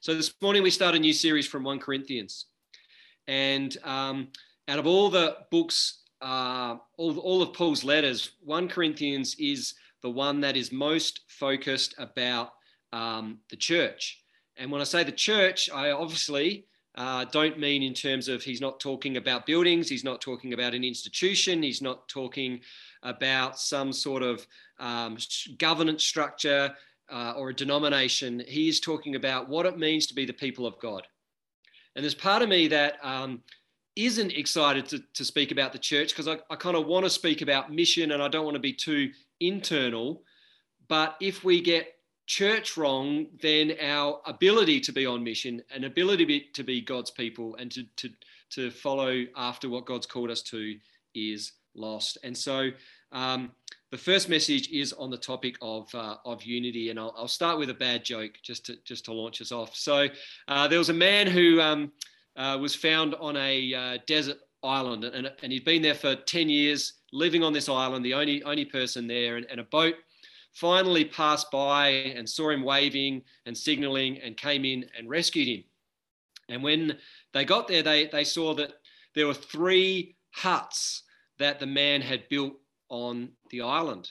So this morning we start a new series from 1 Corinthians. And um, out of all the books, uh, all, all of Paul's letters, 1 Corinthians is the one that is most focused about um, the church. And when I say the church, I obviously uh, don't mean in terms of he's not talking about buildings, he's not talking about an institution, he's not talking about some sort of um, governance structure uh, or a denomination. He is talking about what it means to be the people of God. And there's part of me that um, not excited to, to speak about the church because I, I kind of want to speak about mission and I don't want to be too internal. But if we get church wrong, then our ability to be on mission and ability to be God's people and to, to, to follow after what God's called us to is lost. And so um, the first message is on the topic of, uh, of unity, and I'll, I'll, start with a bad joke just to, just to launch us off. So uh, there was a man who um, uh, was found on a uh, desert island, and, and he'd been there for 10 years, living on this island, the only, only person there, and, and a boat finally passed by and saw him waving and signaling and came in and rescued him. And when they got there, they, they saw that there were three huts that the man had built on the island.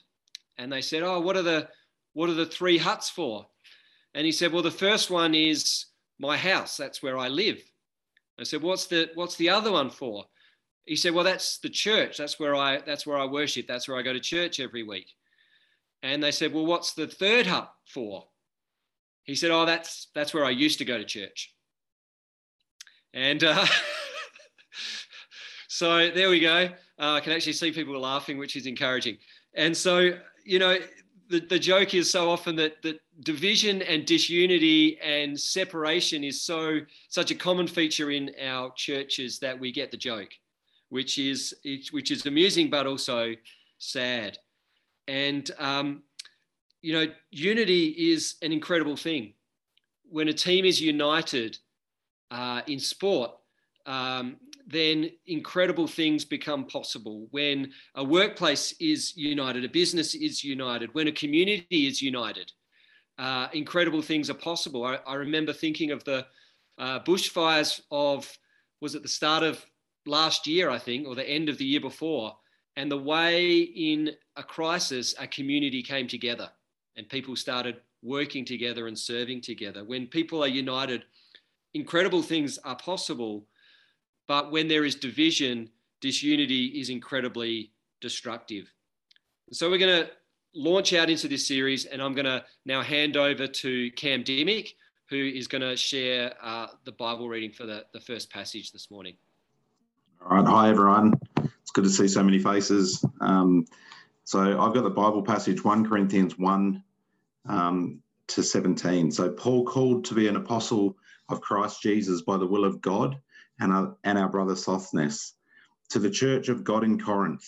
And they said, Oh, what are the what are the three huts for? And he said, Well, the first one is my house. That's where I live. I said, What's the what's the other one for? He said, Well, that's the church. That's where I that's where I worship. That's where I go to church every week. And they said, Well, what's the third hut for? He said, Oh, that's that's where I used to go to church. And uh, so there we go. Uh, I can actually see people laughing, which is encouraging. And so, you know, the, the joke is so often that, that division and disunity and separation is so such a common feature in our churches that we get the joke, which is which is amusing but also sad. And um, you know, unity is an incredible thing. When a team is united uh, in sport, um, then incredible things become possible. When a workplace is united, a business is united, when a community is united, uh, incredible things are possible. I, I remember thinking of the uh, bushfires of, was it the start of last year, I think, or the end of the year before, and the way in a crisis a community came together and people started working together and serving together. When people are united, incredible things are possible but when there is division, disunity is incredibly destructive. So we're going to launch out into this series, and I'm going to now hand over to Cam Dimick, who is going to share uh, the Bible reading for the, the first passage this morning. All right. Hi, everyone. It's good to see so many faces. Um, so I've got the Bible passage 1 Corinthians 1 um, to 17. So Paul called to be an apostle of Christ Jesus by the will of God and our, and our brother Sosthenes, to the church of God in Corinth,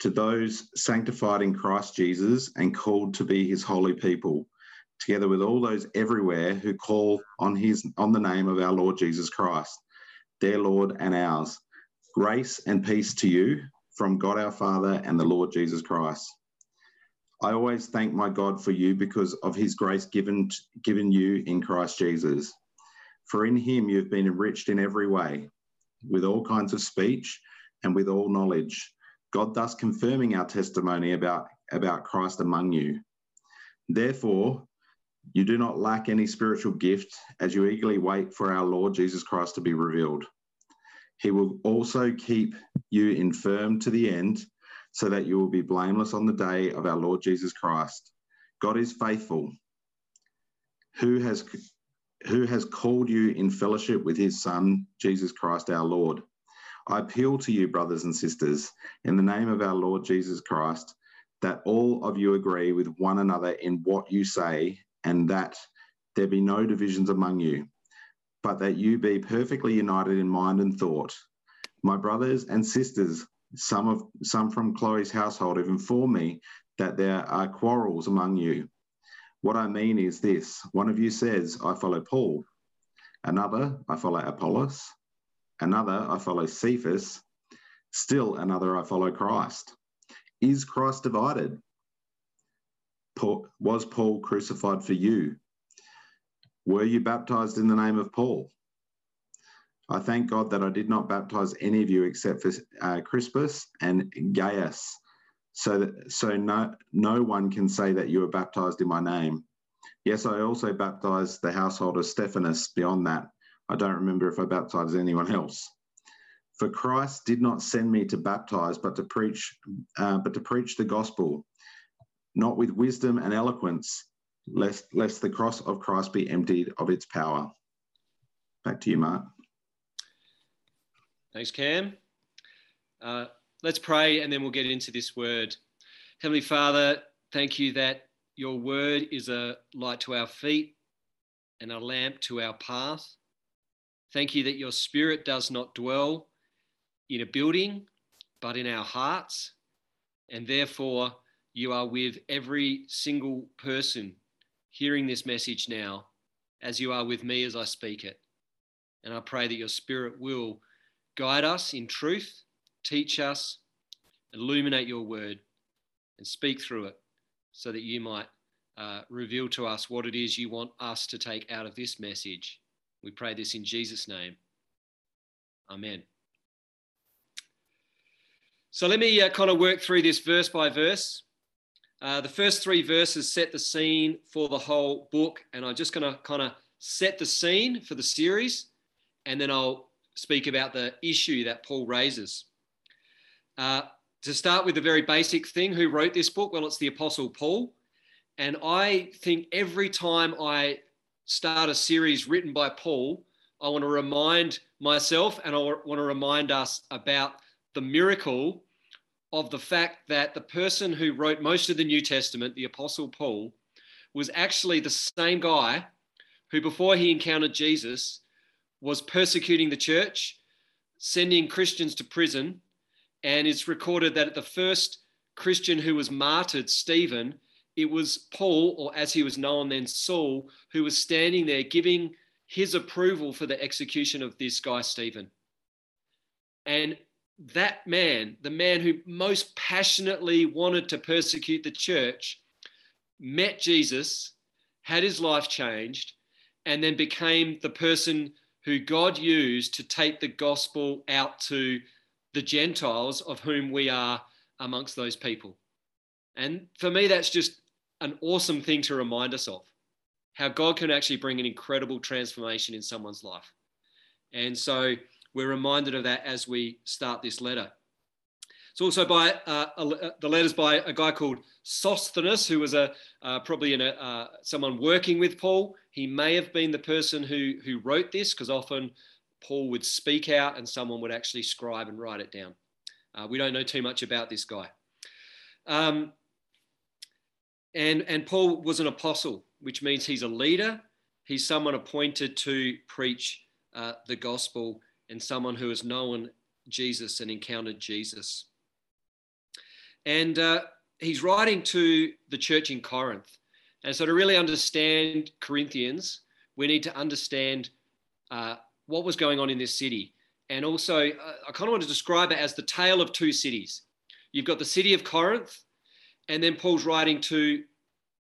to those sanctified in Christ Jesus and called to be his holy people, together with all those everywhere who call on his on the name of our Lord Jesus Christ, their Lord and ours. Grace and peace to you from God our Father and the Lord Jesus Christ. I always thank my God for you because of his grace given, given you in Christ Jesus for in him you have been enriched in every way, with all kinds of speech and with all knowledge, God thus confirming our testimony about, about Christ among you. Therefore, you do not lack any spiritual gift as you eagerly wait for our Lord Jesus Christ to be revealed. He will also keep you infirm to the end, so that you will be blameless on the day of our Lord Jesus Christ. God is faithful, who has who has called you in fellowship with his Son, Jesus Christ our Lord. I appeal to you, brothers and sisters, in the name of our Lord Jesus Christ, that all of you agree with one another in what you say, and that there be no divisions among you, but that you be perfectly united in mind and thought. My brothers and sisters, some of some from Chloe's household have informed me that there are quarrels among you. What I mean is this one of you says, I follow Paul, another, I follow Apollos, another, I follow Cephas, still another, I follow Christ. Is Christ divided? Paul, was Paul crucified for you? Were you baptized in the name of Paul? I thank God that I did not baptize any of you except for uh, Crispus and Gaius, so that so no no one can say that you were baptized in my name. Yes, I also baptized the household of Stephanas. Beyond that, I don't remember if I baptized anyone else. For Christ did not send me to baptize, but to preach, uh, but to preach the gospel, not with wisdom and eloquence, lest lest the cross of Christ be emptied of its power. Back to you, Mark. Thanks, Cam. Uh, let's pray and then we'll get into this word. Heavenly Father, thank you that your word is a light to our feet and a lamp to our path. Thank you that your spirit does not dwell in a building, but in our hearts. And therefore, you are with every single person hearing this message now, as you are with me as I speak it. And I pray that your spirit will Guide us in truth, teach us, illuminate your word, and speak through it so that you might uh, reveal to us what it is you want us to take out of this message. We pray this in Jesus' name. Amen. So let me uh, kind of work through this verse by verse. Uh, the first three verses set the scene for the whole book, and I'm just going to kind of set the scene for the series, and then I'll speak about the issue that Paul raises. Uh, to start with the very basic thing, who wrote this book? Well, it's the Apostle Paul. And I think every time I start a series written by Paul, I want to remind myself and I want to remind us about the miracle of the fact that the person who wrote most of the New Testament, the Apostle Paul, was actually the same guy who, before he encountered Jesus, was persecuting the church, sending Christians to prison. And it's recorded that the first Christian who was martyred, Stephen, it was Paul, or as he was known then, Saul, who was standing there giving his approval for the execution of this guy, Stephen. And that man, the man who most passionately wanted to persecute the church, met Jesus, had his life changed, and then became the person who God used to take the gospel out to the Gentiles, of whom we are amongst those people. And for me, that's just an awesome thing to remind us of how God can actually bring an incredible transformation in someone's life. And so we're reminded of that as we start this letter. It's also by uh, a, the letters by a guy called Sosthenes, who was a uh, probably a, uh, someone working with Paul. He may have been the person who who wrote this, because often Paul would speak out and someone would actually scribe and write it down. Uh, we don't know too much about this guy. Um, and and Paul was an apostle, which means he's a leader. He's someone appointed to preach uh, the gospel and someone who has known Jesus and encountered Jesus. And uh, he's writing to the church in Corinth. And so to really understand Corinthians, we need to understand uh, what was going on in this city. And also, uh, I kind of want to describe it as the tale of two cities. You've got the city of Corinth, and then Paul's writing to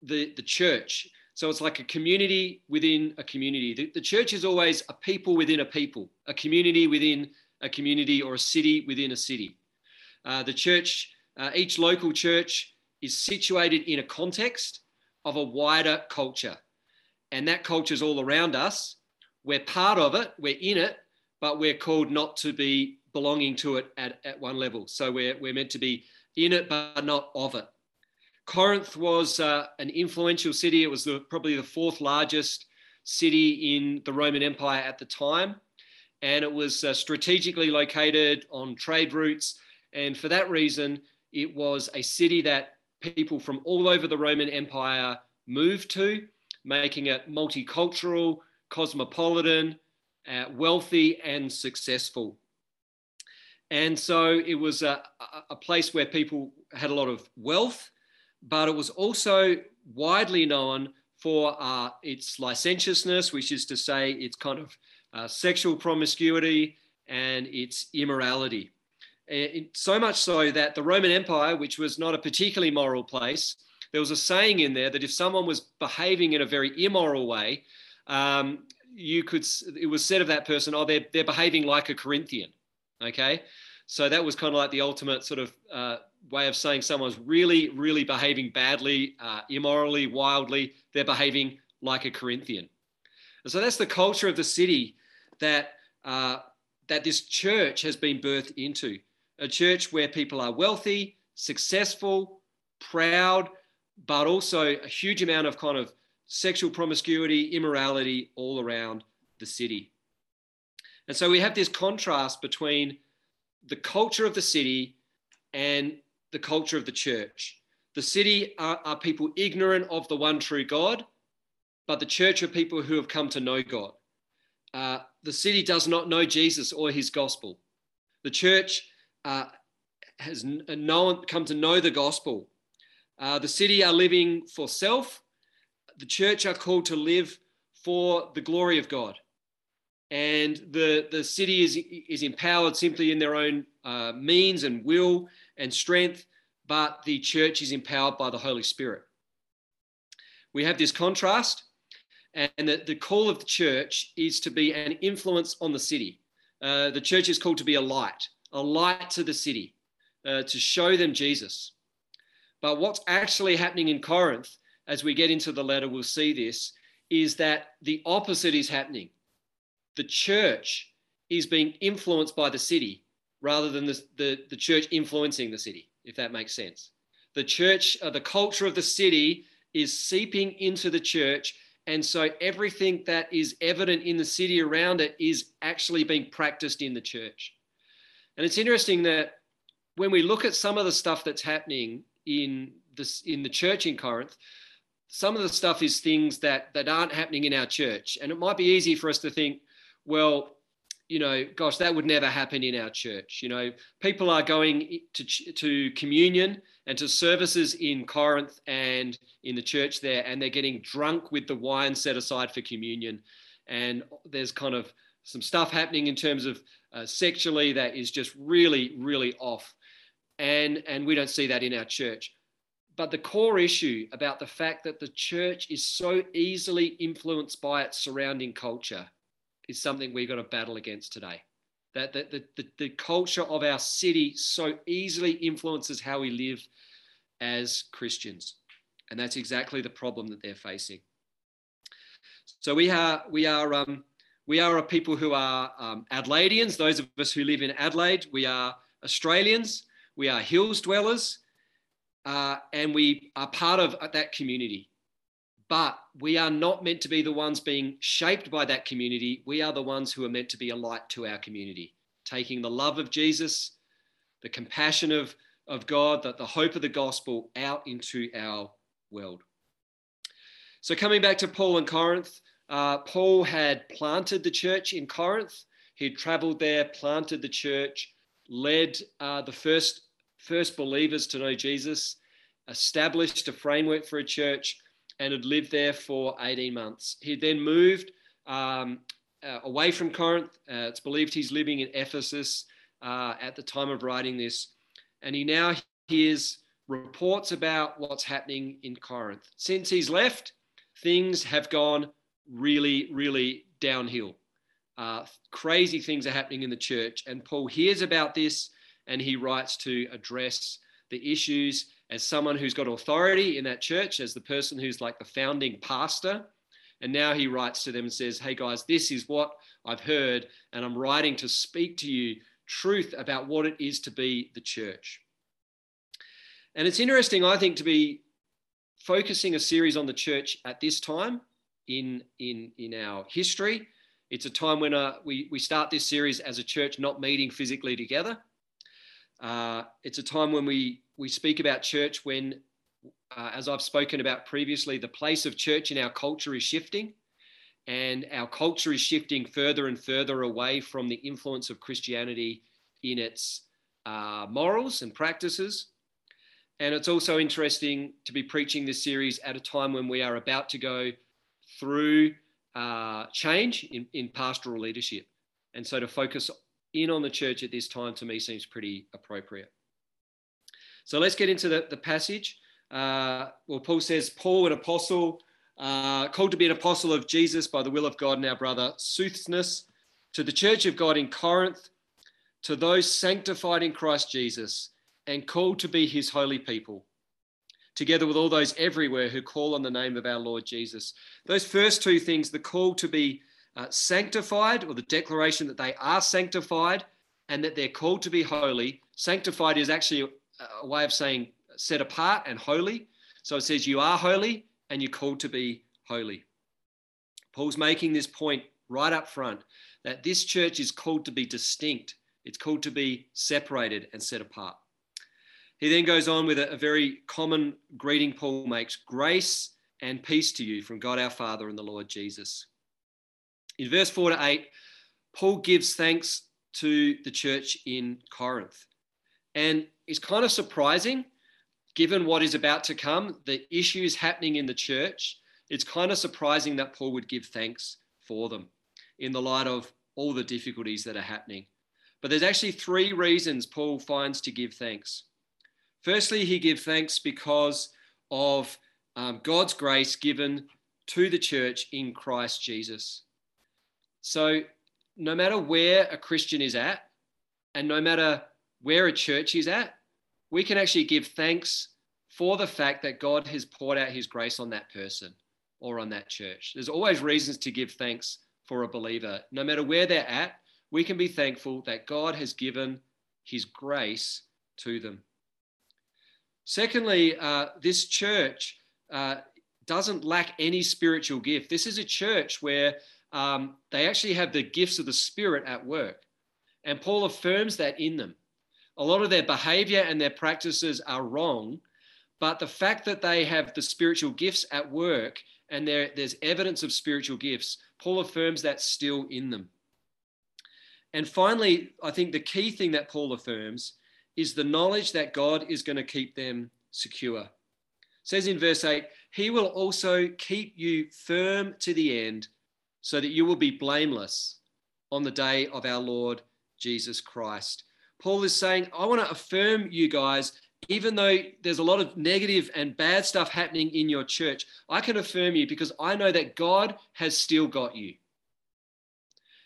the, the church. So it's like a community within a community. The, the church is always a people within a people, a community within a community, or a city within a city. Uh, the church uh, each local church is situated in a context of a wider culture. And that culture is all around us. We're part of it, we're in it, but we're called not to be belonging to it at, at one level. So we're, we're meant to be in it, but not of it. Corinth was uh, an influential city. It was the, probably the fourth largest city in the Roman Empire at the time. And it was uh, strategically located on trade routes. And for that reason, it was a city that people from all over the Roman Empire moved to, making it multicultural, cosmopolitan, uh, wealthy, and successful. And so it was a, a place where people had a lot of wealth, but it was also widely known for uh, its licentiousness, which is to say, its kind of uh, sexual promiscuity and its immorality. Uh, so much so that the Roman Empire, which was not a particularly moral place, there was a saying in there that if someone was behaving in a very immoral way, um, you could, it was said of that person, oh, they're, they're behaving like a Corinthian. Okay. So that was kind of like the ultimate sort of uh, way of saying someone's really, really behaving badly, uh, immorally, wildly. They're behaving like a Corinthian. And so that's the culture of the city that, uh, that this church has been birthed into a church where people are wealthy, successful, proud, but also a huge amount of kind of sexual promiscuity, immorality all around the city. And so we have this contrast between the culture of the city and the culture of the church. The city are, are people ignorant of the one true God, but the church are people who have come to know God. Uh, the city does not know Jesus or his gospel. The church uh, has known, come to know the gospel. Uh, the city are living for self. The church are called to live for the glory of God. And the, the city is, is empowered simply in their own uh, means and will and strength, but the church is empowered by the Holy Spirit. We have this contrast, and the, the call of the church is to be an influence on the city. Uh, the church is called to be a light a light to the city, uh, to show them Jesus. But what's actually happening in Corinth, as we get into the letter, we'll see this, is that the opposite is happening. The church is being influenced by the city rather than the, the, the church influencing the city, if that makes sense. The church, uh, the culture of the city is seeping into the church. And so everything that is evident in the city around it is actually being practiced in the church. And it's interesting that when we look at some of the stuff that's happening in this in the church in Corinth, some of the stuff is things that that aren't happening in our church. And it might be easy for us to think, well, you know, gosh, that would never happen in our church. You know, people are going to, to communion and to services in Corinth and in the church there, and they're getting drunk with the wine set aside for communion. And there's kind of some stuff happening in terms of uh, sexually that is just really, really off. And, and we don't see that in our church. But the core issue about the fact that the church is so easily influenced by its surrounding culture is something we've got to battle against today. That the, the, the, the culture of our city so easily influences how we live as Christians. And that's exactly the problem that they're facing. So we are, we are um, we are a people who are um, Adelaideans, those of us who live in Adelaide. We are Australians. We are hills dwellers. Uh, and we are part of that community. But we are not meant to be the ones being shaped by that community. We are the ones who are meant to be a light to our community, taking the love of Jesus, the compassion of, of God, the, the hope of the gospel out into our world. So, coming back to Paul and Corinth, uh, Paul had planted the church in Corinth. He'd traveled there, planted the church, led uh, the first, first believers to know Jesus, established a framework for a church, and had lived there for 18 months. He then moved um, uh, away from Corinth. Uh, it's believed he's living in Ephesus uh, at the time of writing this. And he now hears reports about what's happening in Corinth. Since he's left, things have gone really, really downhill. Uh, crazy things are happening in the church. And Paul hears about this and he writes to address the issues as someone who's got authority in that church, as the person who's like the founding pastor. And now he writes to them and says, Hey guys, this is what I've heard, and I'm writing to speak to you truth about what it is to be the church. And it's interesting, I think, to be focusing a series on the church at this time in, in, in our history. It's a time when uh, we, we start this series as a church not meeting physically together. Uh, it's a time when we, we speak about church when, uh, as I've spoken about previously, the place of church in our culture is shifting. And our culture is shifting further and further away from the influence of Christianity in its uh, morals and practices. And it's also interesting to be preaching this series at a time when we are about to go through uh, change in, in pastoral leadership. And so to focus in on the church at this time to me seems pretty appropriate. So let's get into the, the passage. Uh, well, Paul says, Paul, an apostle uh, called to be an apostle of Jesus by the will of God and our brother Sosthenes, to the church of God in Corinth, to those sanctified in Christ Jesus and called to be his holy people, together with all those everywhere who call on the name of our Lord Jesus. Those first two things, the call to be uh, sanctified, or the declaration that they are sanctified and that they're called to be holy. Sanctified is actually a way of saying set apart and holy. So it says, You are holy and you're called to be holy. Paul's making this point right up front that this church is called to be distinct, it's called to be separated and set apart. He then goes on with a, a very common greeting Paul makes grace and peace to you from God our Father and the Lord Jesus. In verse 4 to 8, Paul gives thanks to the church in Corinth. And it's kind of surprising, given what is about to come, the issues happening in the church. It's kind of surprising that Paul would give thanks for them in the light of all the difficulties that are happening. But there's actually three reasons Paul finds to give thanks. Firstly, he gives thanks because of um, God's grace given to the church in Christ Jesus. So, no matter where a Christian is at, and no matter where a church is at, we can actually give thanks for the fact that God has poured out his grace on that person or on that church. There's always reasons to give thanks for a believer. No matter where they're at, we can be thankful that God has given his grace to them. Secondly, uh, this church uh, doesn't lack any spiritual gift. This is a church where um, they actually have the gifts of the Spirit at work. And Paul affirms that in them. A lot of their behavior and their practices are wrong, but the fact that they have the spiritual gifts at work and there's evidence of spiritual gifts, Paul affirms that still in them. And finally, I think the key thing that Paul affirms is the knowledge that God is going to keep them secure. It says in verse 8, He will also keep you firm to the end so that you will be blameless on the day of our Lord Jesus Christ. Paul is saying, I want to affirm you guys, even though there's a lot of negative and bad stuff happening in your church, I can affirm you because I know that God has still got you.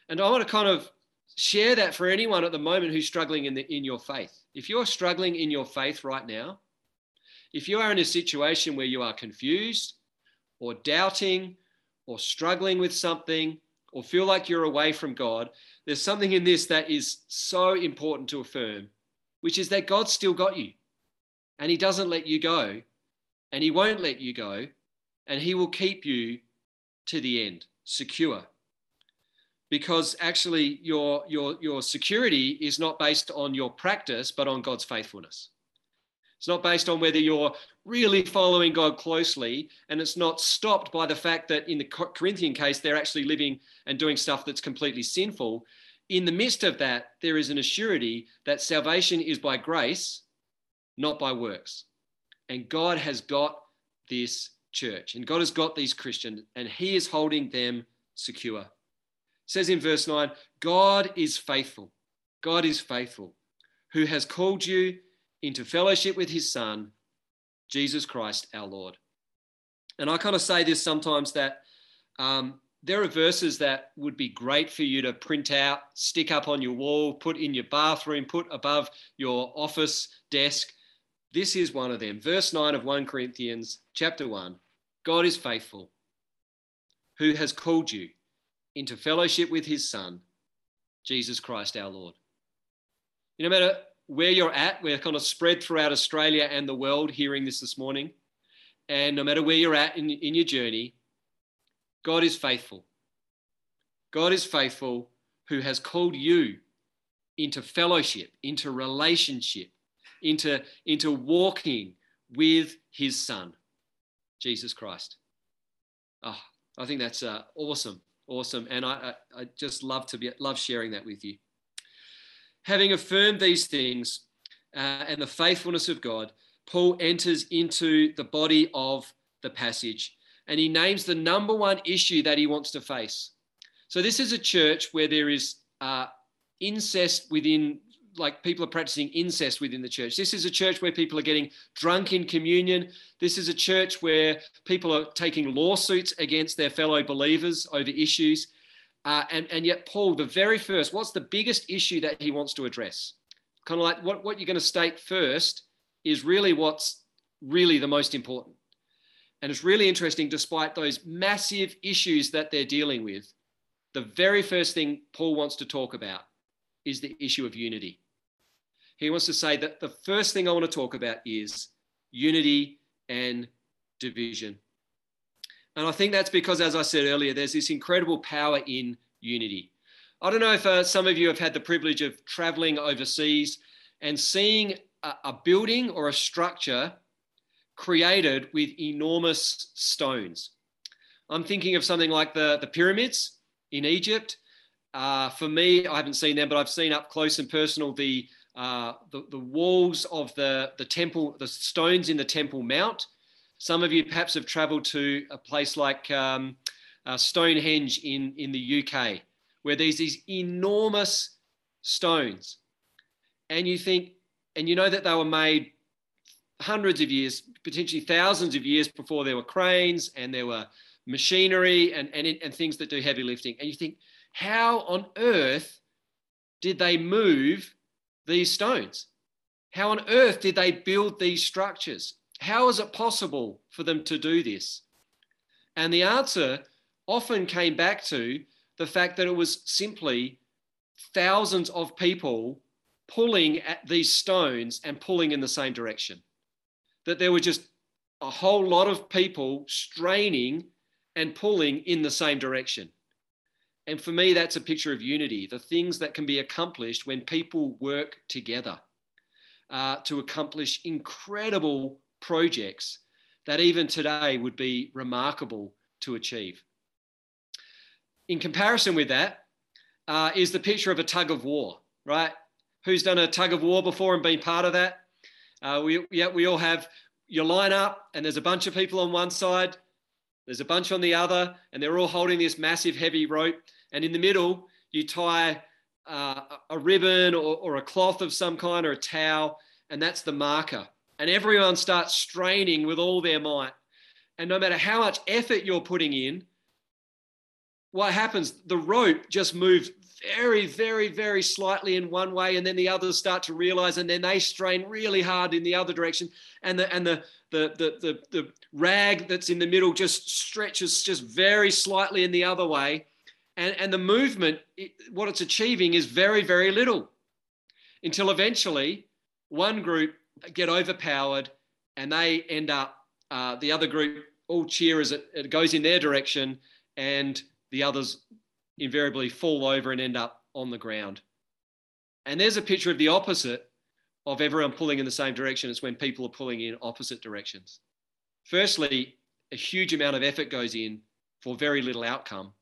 And I want to kind of share that for anyone at the moment who's struggling in, the, in your faith. If you're struggling in your faith right now, if you are in a situation where you are confused or doubting or struggling with something or feel like you're away from God, there's something in this that is so important to affirm, which is that God's still got you and He doesn't let you go and He won't let you go and He will keep you to the end, secure. Because actually, your, your, your security is not based on your practice, but on God's faithfulness. It's not based on whether you're really following God closely, and it's not stopped by the fact that in the Corinthian case, they're actually living and doing stuff that's completely sinful. In the midst of that, there is an assurity that salvation is by grace, not by works. And God has got this church, and God has got these Christians, and He is holding them secure. It says in verse 9, God is faithful. God is faithful, who has called you into fellowship with his Son, Jesus Christ our Lord. And I kind of say this sometimes that um, there are verses that would be great for you to print out, stick up on your wall, put in your bathroom, put above your office desk. This is one of them. Verse 9 of 1 Corinthians chapter 1 God is faithful, who has called you into fellowship with his Son, Jesus Christ our Lord. You know, no matter where you're at, we're kind of spread throughout Australia and the world hearing this this morning. And no matter where you're at in, in your journey, God is faithful. God is faithful who has called you into fellowship, into relationship, into, into walking with his son, Jesus Christ. Oh, I think that's uh, awesome, awesome. And I, I, I just love to be, love sharing that with you. Having affirmed these things uh, and the faithfulness of God, Paul enters into the body of the passage and he names the number one issue that he wants to face. So, this is a church where there is uh, incest within like people are practicing incest within the church. This is a church where people are getting drunk in communion. This is a church where people are taking lawsuits against their fellow believers over issues. Uh, and, and yet, Paul, the very first, what's the biggest issue that he wants to address? Kind of like what, what you're going to state first is really what's really the most important. And it's really interesting, despite those massive issues that they're dealing with, the very first thing Paul wants to talk about is the issue of unity. He wants to say that the first thing I want to talk about is unity and division. And I think that's because, as I said earlier, there's this incredible power in unity. I don't know if uh, some of you have had the privilege of traveling overseas and seeing a, a building or a structure created with enormous stones. I'm thinking of something like the, the pyramids in Egypt. Uh, for me, I haven't seen them, but I've seen up close and personal the, uh, the, the, walls of the, the temple, the stones in the Temple Mount. Some of you perhaps have traveled to a place like um, uh, Stonehenge in, in the UK, where there's these enormous stones. And you think, and you know that they were made hundreds of years, potentially thousands of years before there were cranes and there were machinery and, and, and things that do heavy lifting. And you think, how on earth did they move these stones? How on earth did they build these structures? How is it possible for them to do this? And the answer often came back to the fact that it was simply thousands of people pulling at these stones and pulling in the same direction. That there were just a whole lot of people straining and pulling in the same direction. And for me, that's a picture of unity, the things that can be accomplished when people work together uh, to accomplish incredible projects that even today would be remarkable to achieve. In comparison with that uh, is the picture of a tug of war, right? Who's done a tug of war before and been part of that? Uh, we, yeah, we all have your line up, and there's a bunch of people on one side, there's a bunch on the other, and they're all holding this massive heavy rope. And in the middle, you tie uh, a ribbon or, or a cloth of some kind or a towel, and that's the marker. And everyone starts straining with all their might. And no matter how much effort you're putting in, what happens? The rope just moves very, very, very slightly in one way, and then the others start to realize, and then they strain really hard in the other direction, and the and the the the the, the rag that's in the middle just stretches just very slightly in the other way, and and the movement, it, what it's achieving is very, very little, until eventually one group get overpowered, and they end up uh, the other group all cheer as it, it goes in their direction, and the others invariably fall over and end up on the ground. And there's a picture of the opposite of everyone pulling in the same direction. It's when people are pulling in opposite directions. Firstly, a huge amount of effort goes in for very little outcome.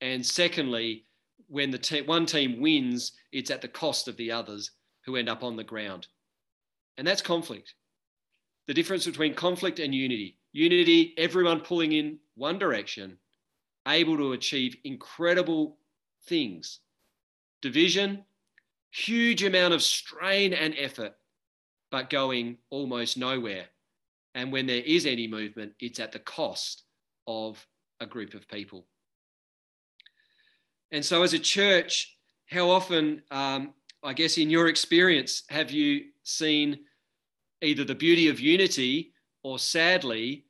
And secondly, when the te- one team wins, it's at the cost of the others who end up on the ground. And that's conflict. The difference between conflict and unity. Unity, everyone pulling in one direction, able to achieve incredible things. Division, huge amount of strain and effort, but going almost nowhere. And when there is any movement, it's at the cost of a group of people. And so, as a church, how often, um, I guess, in your experience, have you seen either the beauty of unity or sadly,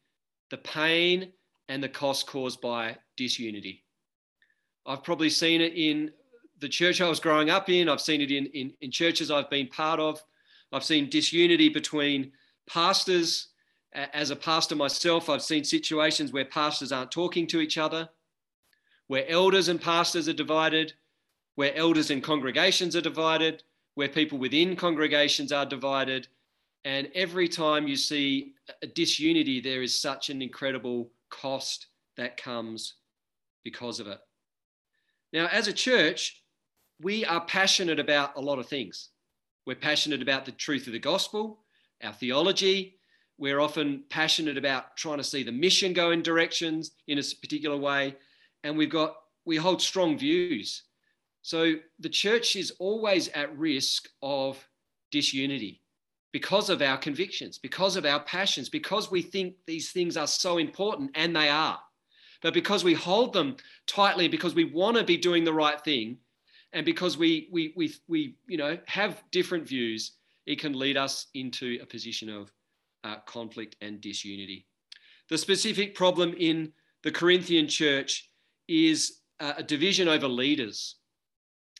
the pain and the cost caused by disunity. I've probably seen it in the church I was growing up in. I've seen it in, in, in churches I've been part of. I've seen disunity between pastors. As a pastor myself, I've seen situations where pastors aren't talking to each other, where elders and pastors are divided, where elders and congregations are divided, where people within congregations are divided. And every time you see a disunity, there is such an incredible cost that comes because of it. Now, as a church, we are passionate about a lot of things. We're passionate about the truth of the gospel, our theology. We're often passionate about trying to see the mission go in directions in a particular way. And we've got, we hold strong views. So the church is always at risk of disunity because of our convictions, because of our passions, because we think these things are so important, and they are. But because we hold them tightly, because we want to be doing the right thing, and because we, we, we, we you know, have different views, it can lead us into a position of uh, conflict and disunity. The specific problem in the Corinthian church is uh, a division over leaders,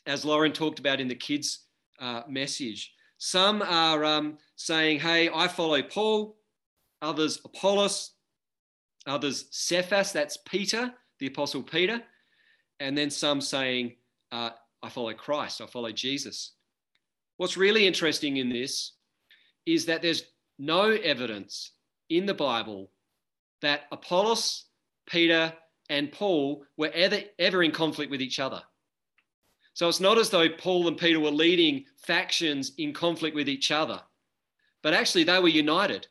as Lauren talked about in the kids' uh, message. Some are um, saying, hey, I follow Paul, others Apollos, others Cephas, that's Peter, the Apostle Peter, and then some saying, uh, I follow Christ, I follow Jesus. What's really interesting in this is that there's no evidence in the Bible that Apollos, Peter, and Paul were ever, ever in conflict with each other. So it's not as though Paul and Peter were leading factions in conflict with each other, but actually they were united.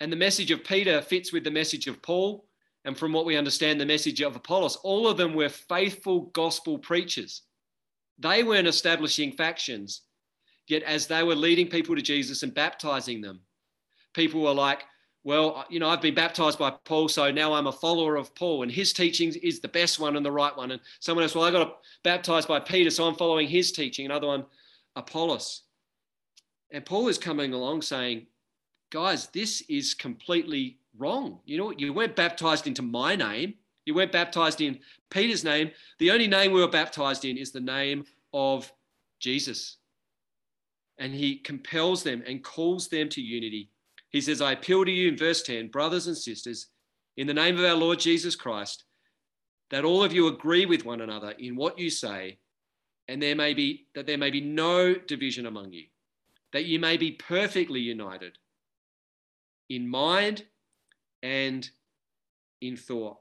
And the message of Peter fits with the message of Paul. And from what we understand, the message of Apollos, all of them were faithful gospel preachers. They weren't establishing factions, yet as they were leading people to Jesus and baptizing them, people were like, well, you know, I've been baptized by Paul, so now I'm a follower of Paul, and his teachings is the best one and the right one. And someone else, well, I got baptized by Peter, so I'm following his teaching. Another one, Apollos. And Paul is coming along saying, guys, this is completely wrong. You know, you weren't baptized into my name, you weren't baptized in Peter's name. The only name we were baptized in is the name of Jesus. And he compels them and calls them to unity he says, I appeal to you in verse 10, brothers and sisters, in the name of our Lord Jesus Christ, that all of you agree with one another in what you say, and there may be that there may be no division among you, that you may be perfectly united in mind and in thought.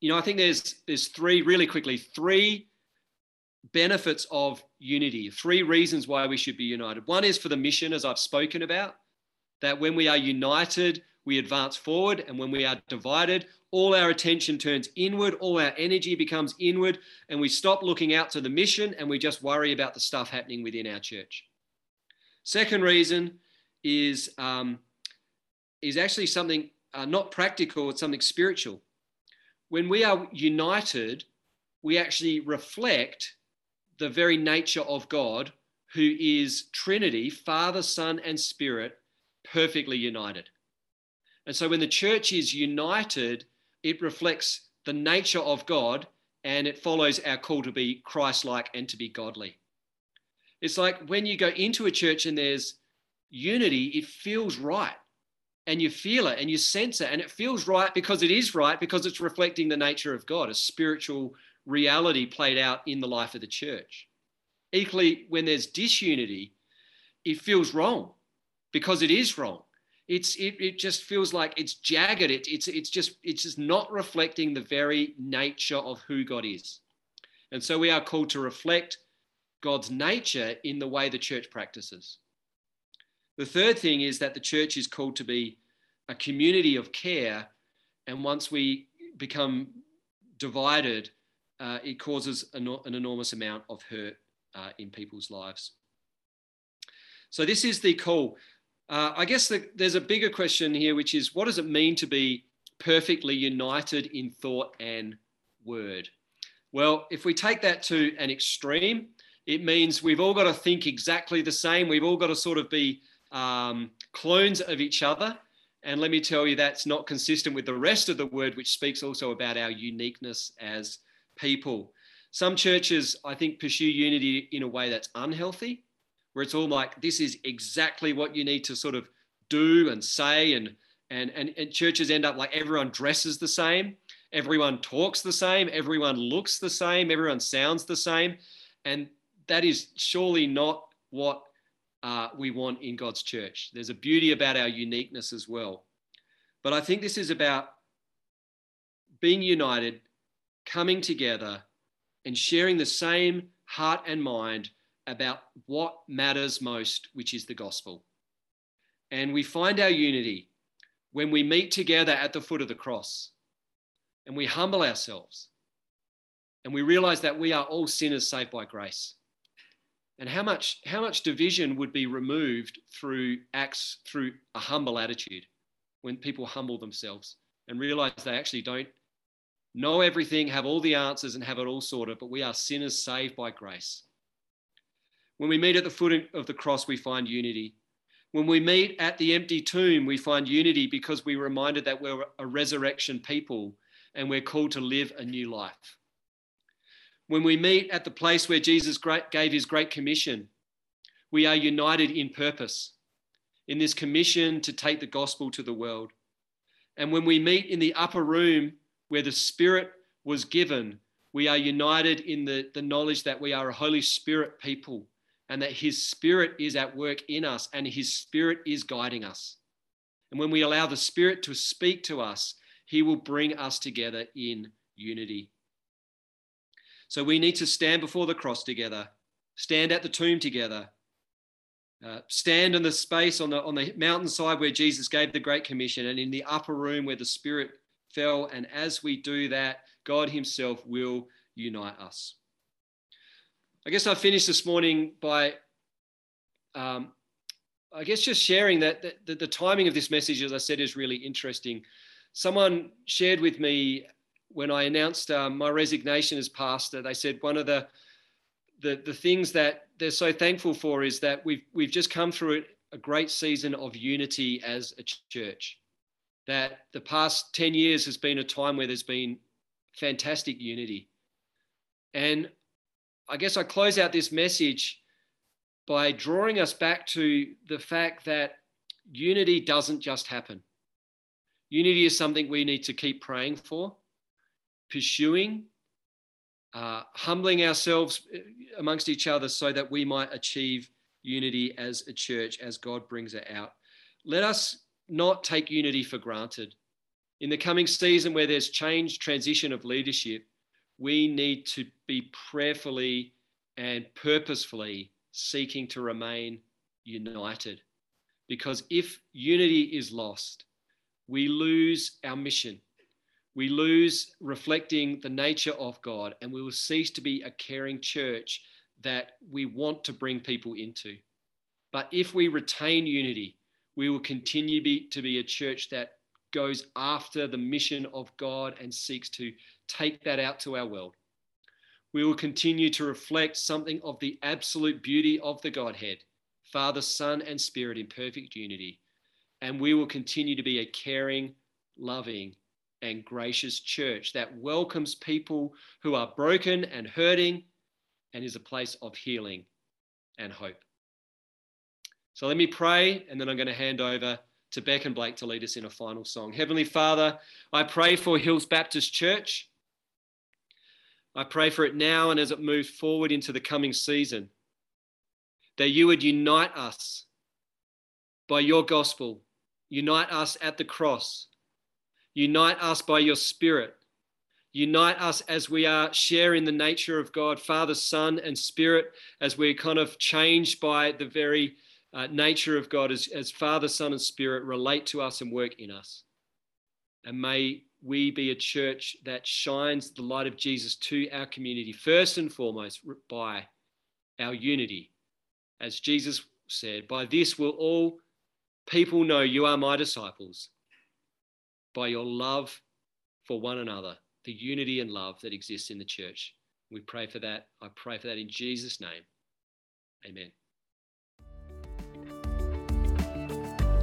You know, I think there's there's three really quickly three benefits of unity, three reasons why we should be united. One is for the mission, as I've spoken about that when we are united, we advance forward, and when we are divided, all our attention turns inward, all our energy becomes inward, and we stop looking out to the mission and we just worry about the stuff happening within our church. Second reason is, um, is actually something uh, not practical, it's something spiritual. When we are united, we actually reflect the very nature of God, who is Trinity, Father, Son, and Spirit, perfectly united. And so when the church is united, it reflects the nature of God and it follows our call to be Christ like and to be godly. It's like when you go into a church and there's unity, it feels right. And you feel it and you sense it. And it feels right because it is right, because it's reflecting the nature of God, a spiritual reality played out in the life of the church. Equally, when there's disunity, it feels wrong because it is wrong. It's it, it just feels like it's jagged. It, it's it's just it's just not reflecting the very nature of who God is. And so we are called to reflect God's nature in the way the church practices. The third thing is that the church is called to be a community of care. And once we become divided, uh, it causes an, an, enormous amount of hurt uh, in people's lives. So, this is the call. Uh, I guess the, there's a bigger question here, which is what does it mean to be perfectly united in thought and word? Well, if we take that to an extreme, it means we've all got to think exactly the same. We've all got to sort of be um, clones of each other. And let me tell you, that's not consistent with the rest of the word, which speaks also about our uniqueness as people. Some churches, I think, pursue unity in a way that's unhealthy where it's all like this is exactly what you need to sort of do and say. And and and, and churches end up like everyone dresses the same everyone talks the same everyone looks the same everyone sounds the same. And that is surely not what uh, we want in god's church. There's a beauty about our uniqueness as well. But i think this is about being united coming together and sharing the same heart and mind about what matters most, which is the gospel. And we find our unity when we meet together at the foot of the cross and we humble ourselves and we realize that we are all sinners saved by grace. And how much, how much division would be removed through acts, through a humble attitude when people humble themselves and realize they actually don't know everything, have all the answers, and have it all sorted, but we are sinners saved by grace. When we meet at the foot of the cross, we find unity. When we meet at the empty tomb, we find unity because we're reminded that we're a resurrection people and we're called to live a new life. When we meet at the place where Jesus gave his great commission, we are united in purpose, in this commission to take the gospel to the world. And when we meet in the upper room where the Spirit was given, we are united in the, the knowledge that we are a Holy Spirit people and that His Spirit is at work in us and His Spirit is guiding us. And when we allow the Spirit to speak to us, He will bring us together in unity. So we need to stand before the cross together, stand at the tomb together, uh, stand in the space on the, on the mountainside where Jesus gave the Great Commission, and in the upper room where the Spirit fell. And as we do that, God Himself will unite us. I guess I finished this morning by, um, I guess, just sharing that, that, the timing of this message, as I said, is really interesting. Someone shared with me when I announced um, my resignation as pastor. They said one of the, the the things that they're so thankful for is that we've we've just come through a great season of unity as a church that the past 10 years has been a time where there's been fantastic unity. And I guess I close out this message by drawing us back to the fact that unity doesn't just happen. Unity is something we need to keep praying for, pursuing, uh, humbling ourselves uh, amongst each other so that we might achieve unity as a church as God brings it out. Let us not take unity for granted. In the coming season where there's change, transition of leadership, we need to be prayerfully and purposefully seeking to remain united. Because if unity is lost, we lose our mission. We lose reflecting the nature of God, and we will cease to be a caring church that we want to bring people into. But if we retain unity, we will continue be, to be a church that goes after the mission of God and seeks to take that out to our world. We will continue to reflect something of the absolute beauty of the Godhead, Father, Son, and Spirit in perfect unity. And we will continue to be a caring, loving, and gracious church that welcomes people who are broken and hurting and is a place of healing and hope. So let me pray, and then I'm going to hand over to Beck and Blake to lead us in a final song. Heavenly Father, I pray for Hills Baptist Church. I pray for it now and as it moves forward into the coming season, that you would unite us by your gospel, unite us at the cross, unite us by your spirit, unite us as we are sharing the nature of God, Father, Son, and Spirit, as we're kind of changed by the very uh, nature of God as, as Father, Son, and Spirit relate to us and work in us. And may we be a church that shines the light of Jesus to our community, first and foremost by our unity. As Jesus said, By this will all people know you are my disciples, by your love for one another, the unity and love that exists in the church. We pray for that. I pray for that in Jesus' name. Amen.